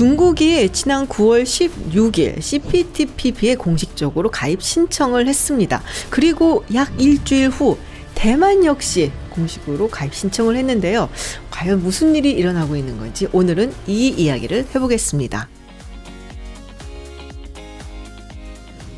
중국이 지난 9월 16일 CPTPP에 공식적으로 가입 신청을 했습니다. 그리고 약 일주일 후 대만 역시 공식으로 가입 신청을 했는데요. 과연 무슨 일이 일어나고 있는 건지 오늘은 이 이야기를 해보겠습니다.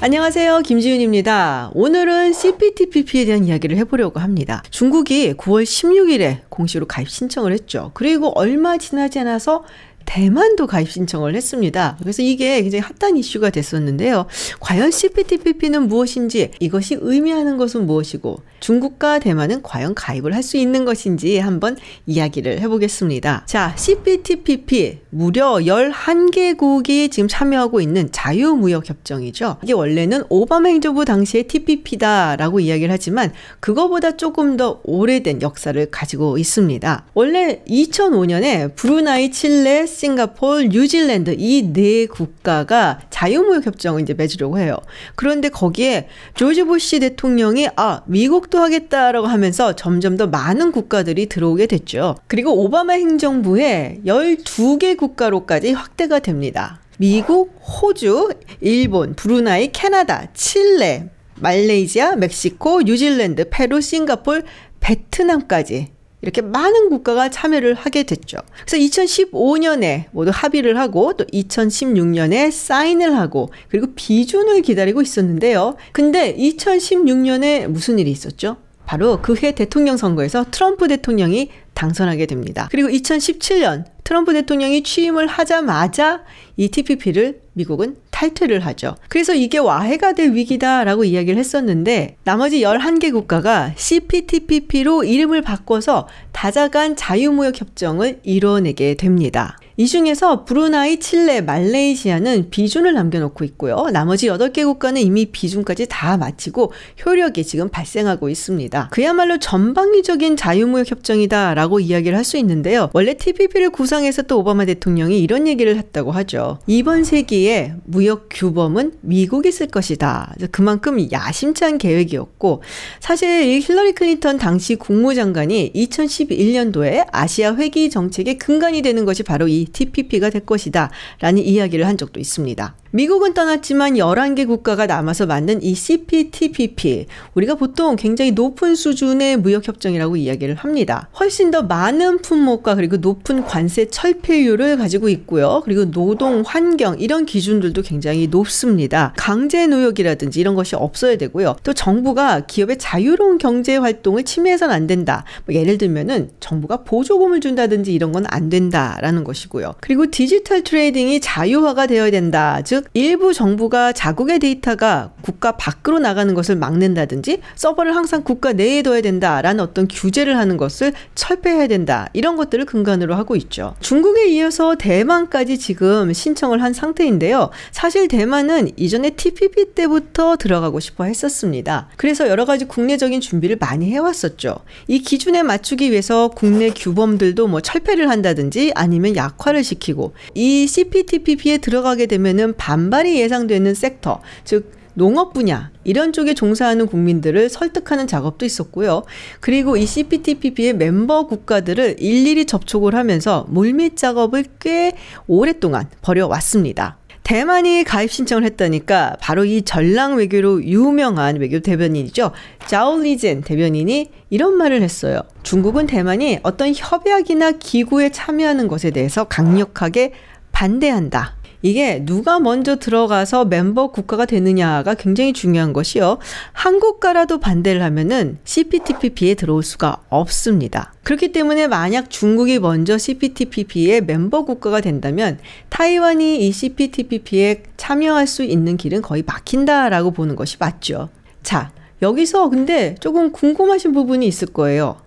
안녕하세요. 김지윤입니다. 오늘은 CPTPP에 대한 이야기를 해보려고 합니다. 중국이 9월 16일에 공식으로 가입 신청을 했죠. 그리고 얼마 지나지 않아서 대만도 가입 신청을 했습니다. 그래서 이게 굉장히 핫한 이슈가 됐었는데요. 과연 CPTPP는 무엇인지, 이것이 의미하는 것은 무엇이고, 중국과 대만은 과연 가입을 할 수 있는 것인지 한번 이야기를 해보겠습니다. 자, CPTPP 무려 11개국이 지금 참여하고 있는 자유무역협정이죠. 이게 원래는 오바마 행정부 당시의 TPP다라고 이야기를 하지만 그거보다 조금 더 오래된 역사를 가지고 있습니다. 원래 2005년에 브루나이, 칠레, 싱가폴, 뉴질랜드 이 네 국가가 자유무역 협정을 이제 맺으려고 해요. 그런데 거기에 조지 부시 대통령이 아 미국도 하겠다라고 하면서 점점 더 많은 국가들이 들어오게 됐죠. 그리고 오바마 행정부에 12개 국가로까지 확대가 됩니다. 미국, 호주, 일본, 브루나이, 캐나다, 칠레, 말레이시아, 멕시코, 뉴질랜드, 페루, 싱가폴, 베트남까지 이렇게 많은 국가가 참여를 하게 됐죠. 그래서 2015년에 모두 합의를 하고 또 2016년에 사인을 하고 그리고 비준을 기다리고 있었는데요. 근데 2016년에 무슨 일이 있었죠? 바로 그해 대통령 선거에서 트럼프 대통령이 당선하게 됩니다. 그리고 2017년 트럼프 대통령이 취임을 하자마자 이 TPP를 미국은 탈퇴를 하죠. 그래서 이게 와해가 될 위기다라고 이야기를 했었는데 나머지 11개 국가가 CPTPP로 이름을 바꿔서 다자간 자유무역 협정을 이뤄내게 됩니다. 이 중에서 브루나이, 칠레, 말레이시아는 비준을 남겨놓고 있고요. 나머지 8개 국가는 이미 비준까지 다 마치고 효력이 지금 발생하고 있습니다. 그야말로 전방위적인 자유무역 협정이다라고 이야기를 할 수 있는데요. 원래 TPP를 구상했었던 오바마 대통령이 이런 얘기를 했다고 하죠. 이번 세기에 무역 규범은 미국이 쓸 것이다. 그만큼 야심찬 계획이었고 사실 힐러리 클린턴 당시 국무장관이 2011년도에 아시아 회기 정책의 근간이 되는 것이 바로 이 TPP가 될 것이다. 라는 이야기를 한 적도 있습니다. 미국은 떠났지만 11개 국가가 남아서 만든 이 CPTPP. 우리가 보통 굉장히 높은 수준의 무역협정이라고 이야기를 합니다. 훨씬 더 많은 품목과 그리고 높은 관세 철폐율을 가지고 있고요. 그리고 노동, 환경, 이런 기준들도 굉장히 높습니다. 강제 노역이라든지 이런 것이 없어야 되고요. 또 정부가 기업의 자유로운 경제 활동을 침해해서는 안 된다. 뭐 예를 들면은 정부가 보조금을 준다든지 이런 건 안 된다라는 것이고 요. 그리고 디지털 trading이 자유화가 되어야 된다. 즉 일부 정부가 자국의 데이터가 국가 밖으로 나가는 것을 막는다든지 서버를 항상 국가 내에 둬야 된다라는 어떤 규제를 하는 것을 철폐해야 된다. 이런 것들을 근간으로 하고 있죠. 중국에 이어서 대만까지 지금 신청을 한 상태인데요. 사실 대만은 이전에 TPP 때부터 들어가고 싶어 했었습니다. 그래서 여러 가지 국내적인 준비를 많이 해왔었죠. 이 기준에 맞추기 위해서 국내 규범들도 뭐 철폐를 한다든지 아니면 약화 를 시키고 이 CPTPP에 들어가게 되면은 반발이 예상되는 섹터, 즉 농업 분야 이런 쪽에 종사하는 국민들을 설득하는 작업도 있었고요. 그리고 이 CPTPP의 멤버 국가들을 일일이 접촉을 하면서 물밑 작업을 꽤 오랫동안 벌여왔습니다. 대만이 가입 신청을 했다니까 바로 이 전랑 외교로 유명한 외교 대변인이죠. 자올리젠 대변인이 이런 말을 했어요. 중국은 대만이 어떤 협약이나 기구에 참여하는 것에 대해서 강력하게 반대한다. 이게 누가 먼저 들어가서 멤버 국가가 되느냐가 굉장히 중요한 것이요. 한국가라도 반대를 하면은 CPTPP에 들어올 수가 없습니다. 그렇기 때문에 만약 중국이 먼저 CPTPP의 멤버 국가가 된다면 타이완이 이 CPTPP에 참여할 수 있는 길은 거의 막힌다라고 보는 것이 맞죠. 자, 여기서 근데 조금 궁금하신 부분이 있을 거예요.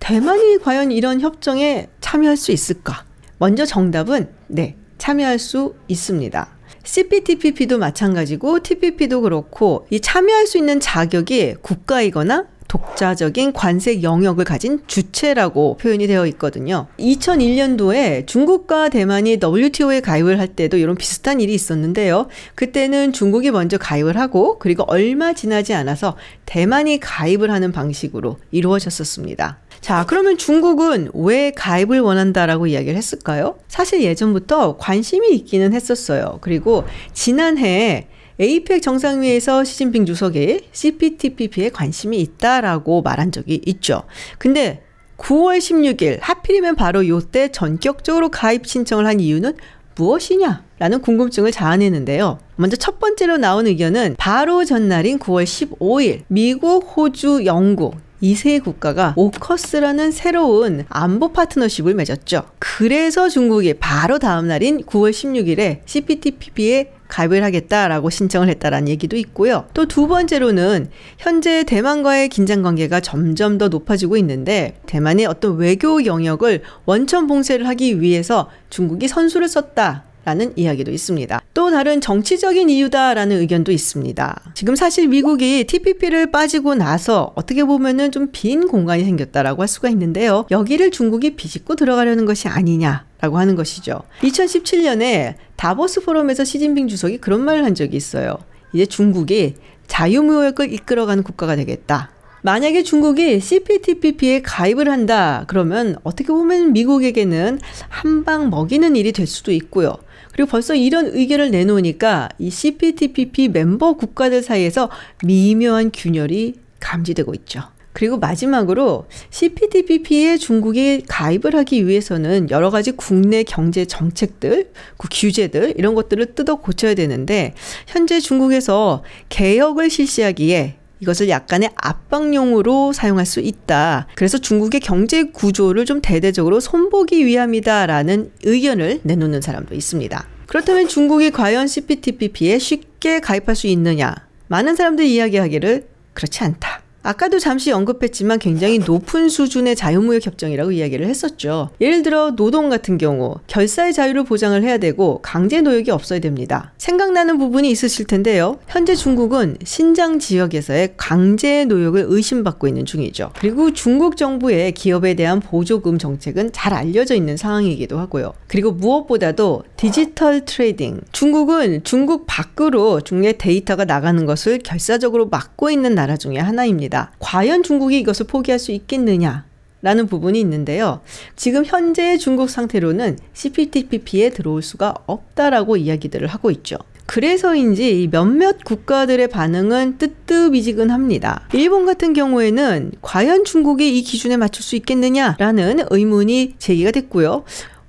대만이 과연 이런 협정에 참여할 수 있을까? 먼저 정답은 네, 참여할 수 있습니다. CPTPP도 마찬가지고 TPP도 그렇고 이 참여할 수 있는 자격이 국가이거나 독자적인 관세 영역을 가진 주체라고 표현이 되어 있거든요. 2001년도에 중국과 대만이 WTO에 가입을 할 때도 이런 비슷한 일이 있었는데요. 그때는 중국이 먼저 가입을 하고 그리고 얼마 지나지 않아서 대만이 가입을 하는 방식으로 이루어졌었습니다. 자, 그러면 중국은 왜 가입을 원한다라고 이야기를 했을까요? 사실 예전부터 관심이 있기는 했었어요. 그리고 지난해 에이펙 정상회의에서 시진핑 주석이 CPTPP에 관심이 있다라고 말한 적이 있죠. 근데 9월 16일 하필이면 바로 요때 전격적으로 가입 신청을 한 이유는 무엇이냐? 라는 궁금증을 자아내는데요. 먼저 첫 번째로 나온 의견은 바로 전날인 9월 15일 미국, 호주, 영국 이세 국가가 오커스라는 새로운 안보 파트너십을 맺었죠. 그래서 중국이 바로 다음 날인 9월 16일에 CPTPP에 가입을 하겠다라고 신청을 했다라는 얘기도 있고요. 또 두 번째로는 현재 대만과의 긴장 관계가 점점 더 높아지고 있는데 대만의 어떤 외교 영역을 원천 봉쇄를 하기 위해서 중국이 선수를 썼다. 라는 이야기도 있습니다. 또 다른 정치적인 이유다라는 의견도 있습니다. 지금 사실 미국이 TPP를 빠지고 나서 어떻게 보면은 좀 빈 공간이 생겼다라고 할 수가 있는데요. 여기를 중국이 비집고 들어가려는 것이 아니냐. 라고 하는 것이죠. 2017년에 다보스 포럼에서 시진핑 주석이 그런 말을 한 적이 있어요. 이제 중국이 자유무역을 이끌어가는 국가가 되겠다. 만약에 중국이 CPTPP에 가입을 한다, 그러면 어떻게 보면 미국에게는 한 방 먹이는 일이 될 수도 있고요. 그리고 벌써 이런 의견을 내놓으니까 이 CPTPP 멤버 국가들 사이에서 미묘한 균열이 감지되고 있죠. 그리고 마지막으로 CPTPP에 중국이 가입을 하기 위해서는 여러 가지 국내 경제 정책들, 그 규제들 이런 것들을 뜯어 고쳐야 되는데 현재 중국에서 개혁을 실시하기에 이것을 약간의 압박용으로 사용할 수 있다. 그래서 중국의 경제 구조를 좀 대대적으로 손보기 위함이다라는 의견을 내놓는 사람도 있습니다. 그렇다면 중국이 과연 CPTPP에 쉽게 가입할 수 있느냐? 많은 사람들이 이야기하기를 그렇지 않다. 아까도 잠시 언급했지만 굉장히 높은 수준의 자유무역 협정이라고 이야기를 했었죠. 예를 들어 노동 같은 경우 결사의 자유를 보장을 해야 되고 강제 노역이 없어야 됩니다. 생각나는 부분이 있으실 텐데요. 현재 중국은 신장 지역에서의 강제 노역을 의심받고 있는 중이죠. 그리고 중국 정부의 기업에 대한 보조금 정책은 잘 알려져 있는 상황이기도 하고요. 그리고 무엇보다도 디지털 trading. 중국은 중국 밖으로 중국의 데이터가 나가는 것을 결사적으로 막고 있는 나라 중에 하나입니다. 있습니다. 과연 중국이 이것을 포기할 수 있겠느냐? 라는 부분이 있는데요. 지금 현재의 중국 상태로는 CPTPP에 들어올 수가 없다라고 이야기들을 하고 있죠. 그래서인지 몇몇 국가들의 반응은 뜨뜻미지근합니다. 일본 같은 경우에는 과연 중국이 이 기준에 맞출 수 있겠느냐라는 의문이 제기가 됐고요.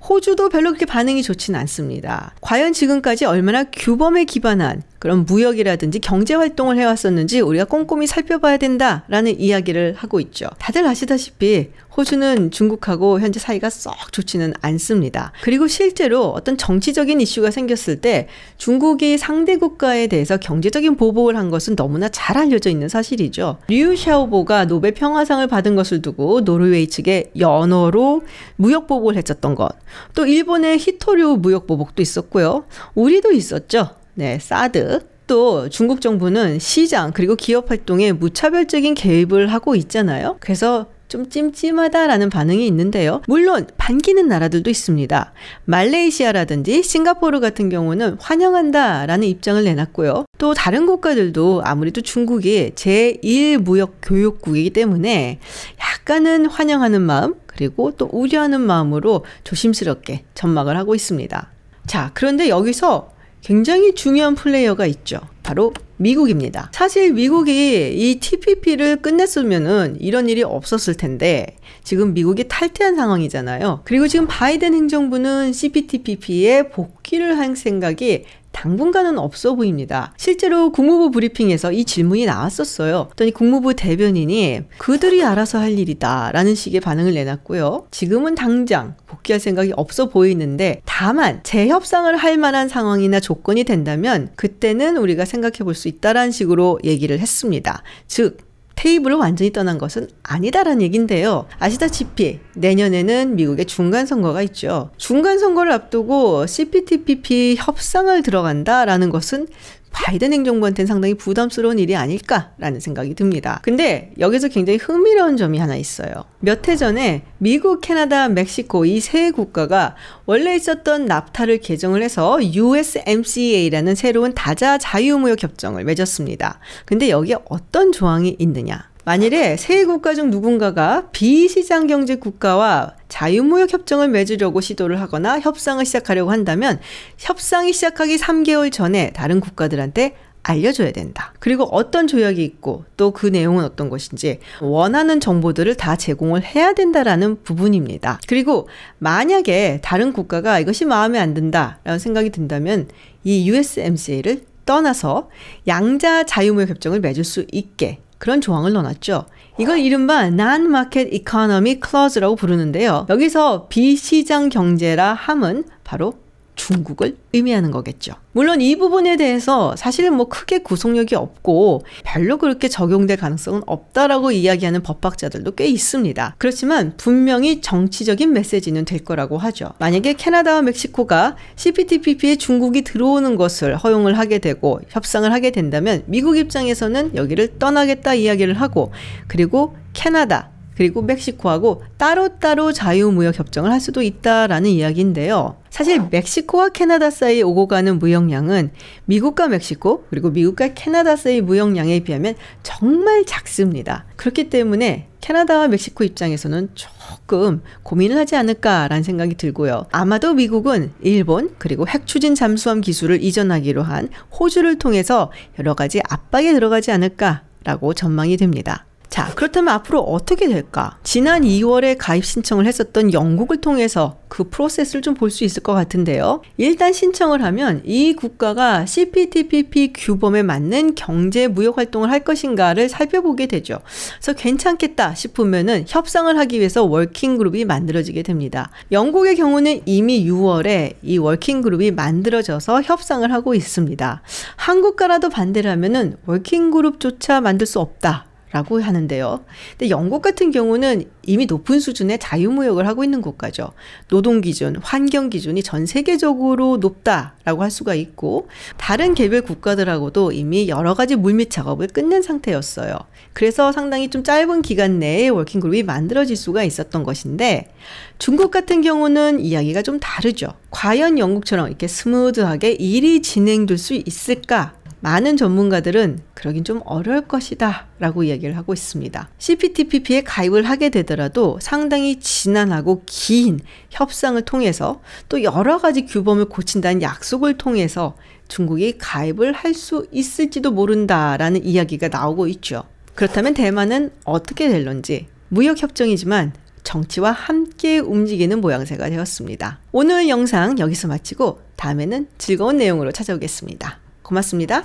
호주도 별로 그렇게 반응이 좋지는 않습니다. 과연 지금까지 얼마나 규범에 기반한 그런 무역이라든지 경제 활동을 해왔었는지 우리가 꼼꼼히 살펴봐야 된다라는 이야기를 하고 있죠. 다들 아시다시피 호주는 중국하고 현재 사이가 썩 좋지는 않습니다. 그리고 실제로 어떤 정치적인 이슈가 생겼을 때 중국이 상대 국가에 대해서 경제적인 보복을 한 것은 너무나 잘 알려져 있는 사실이죠. 류 샤오보가 노벨 평화상을 받은 것을 두고 노르웨이 측에 연어로 무역 보복을 했었던 것. 또 일본의 히토류 무역 보복도 있었고요. 우리도 있었죠. 네, 사드. 또 중국 정부는 시장 그리고 기업 활동에 무차별적인 개입을 하고 있잖아요. 그래서 좀 찜찜하다라는 반응이 있는데요. 물론 반기는 나라들도 있습니다. 말레이시아라든지 싱가포르 같은 경우는 환영한다라는 입장을 내놨고요. 또 다른 국가들도 아무래도 중국이 제1무역 교역국이기 때문에 약간은 환영하는 마음 그리고 또 우려하는 마음으로 조심스럽게 전망을 하고 있습니다. 자, 그런데 여기서 굉장히 중요한 플레이어가 있죠. 바로 미국입니다. 사실 미국이 이 TPP를 끝냈으면은 이런 일이 없었을 텐데 지금 미국이 탈퇴한 상황이잖아요. 그리고 지금 바이든 행정부는 CPTPP에 복귀를 할 생각이 당분간은 없어 보입니다. 실제로 국무부 브리핑에서 이 질문이 나왔었어요. 그랬더니 국무부 대변인이 그들이 알아서 할 일이다 라는 식의 반응을 내놨고요. 지금은 당장 복귀할 생각이 없어 보이는데 다만 재협상을 할 만한 상황이나 조건이 된다면 그때는 우리가 생각해 볼 수 있다라는 식으로 얘기를 했습니다. 즉 테이블을 완전히 떠난 것은 아니다라는 얘기인데요. 아시다시피 내년에는 미국의 중간 선거가 있죠. 중간 선거를 앞두고 CPTPP 협상을 들어간다라는 것은 바이든 행정부한테는 상당히 부담스러운 일이 아닐까라는 생각이 듭니다. 근데 여기서 굉장히 흥미로운 점이 하나 있어요. 몇 해 전에 미국, 캐나다, 멕시코 이 세 국가가 원래 있었던 납타를 개정을 해서 USMCA라는 새로운 다자 자유무역 협정을 맺었습니다. 근데 여기에 어떤 조항이 있느냐? 만일에 세 국가 중 누군가가 비시장 경제 국가와 자유무역 협정을 맺으려고 시도를 하거나 협상을 시작하려고 한다면 협상이 시작하기 3개월 전에 다른 국가들한테 알려줘야 된다. 그리고 어떤 조약이 있고 또 그 내용은 어떤 것인지 원하는 정보들을 다 제공을 해야 된다라는 부분입니다. 그리고 만약에 다른 국가가 이것이 마음에 안 든다라는 생각이 든다면 이 USMCA를 떠나서 양자 자유무역 협정을 맺을 수 있게 그런 조항을 넣어놨죠. 이걸 이른바 Non-Market Economy Clause라고 부르는데요. 여기서 비시장 경제라 함은 바로 중국을 의미하는 거겠죠. 물론 이 부분에 대해서 사실은 뭐 크게 구속력이 없고 별로 그렇게 적용될 가능성은 없다라고 이야기하는 법학자들도 꽤 있습니다. 그렇지만 분명히 정치적인 메시지는 될 거라고 하죠. 만약에 캐나다와 멕시코가 CPTPP에 중국이 들어오는 것을 허용을 하게 되고 협상을 하게 된다면 미국 입장에서는 여기를 떠나겠다 이야기를 하고 그리고 캐나다 그리고 멕시코하고 따로따로 자유무역 협정을 할 수도 있다라는 이야기인데요. 사실 멕시코와 캐나다 사이에 오고 가는 무역량은 미국과 멕시코 그리고 미국과 캐나다 사이 무역량에 비하면 정말 작습니다. 그렇기 때문에 캐나다와 멕시코 입장에서는 조금 고민을 하지 않을까라는 생각이 들고요. 아마도 미국은 일본 그리고 핵 추진 잠수함 기술을 이전하기로 한 호주를 통해서 여러 가지 압박에 들어가지 않을까라고 전망이 됩니다. 자, 그렇다면 앞으로 어떻게 될까? 지난 2월에 가입 신청을 했었던 영국을 통해서 그 프로세스를 좀 볼 수 있을 것 같은데요. 일단 신청을 하면 이 국가가 CPTPP 규범에 맞는 경제 무역 활동을 할 것인가를 살펴보게 되죠. 그래서 괜찮겠다 싶으면은 협상을 하기 위해서 working group이 만들어지게 됩니다. 영국의 경우는 이미 6월에 이 working group이 만들어져서 협상을 하고 있습니다. 한 국가라도 반대를 하면은 working group조차 만들 수 없다. 라고 하는데요. 근데 영국 같은 경우는 이미 높은 수준의 자유무역을 하고 있는 국가죠. 노동 기준, 환경 기준이 전 세계적으로 높다라고 할 수가 있고 다른 개별 국가들하고도 이미 여러 가지 물밑 작업을 끝낸 상태였어요. 그래서 상당히 좀 짧은 기간 내에 working group이 만들어질 수가 있었던 것인데 중국 같은 경우는 이야기가 좀 다르죠. 과연 영국처럼 이렇게 smooth하게 일이 진행될 수 있을까? 많은 전문가들은 그러긴 좀 어려울 것이다 라고 이야기를 하고 있습니다. CPTPP에 가입을 하게 되더라도 상당히 지난하고 긴 협상을 통해서 또 여러 가지 규범을 고친다는 약속을 통해서 중국이 가입을 할 수 있을지도 모른다라는 이야기가 나오고 있죠. 그렇다면 대만은 어떻게 될런지 무역협정이지만 정치와 함께 움직이는 모양새가 되었습니다. 오늘 영상 여기서 마치고 다음에는 즐거운 내용으로 찾아오겠습니다. 고맙습니다.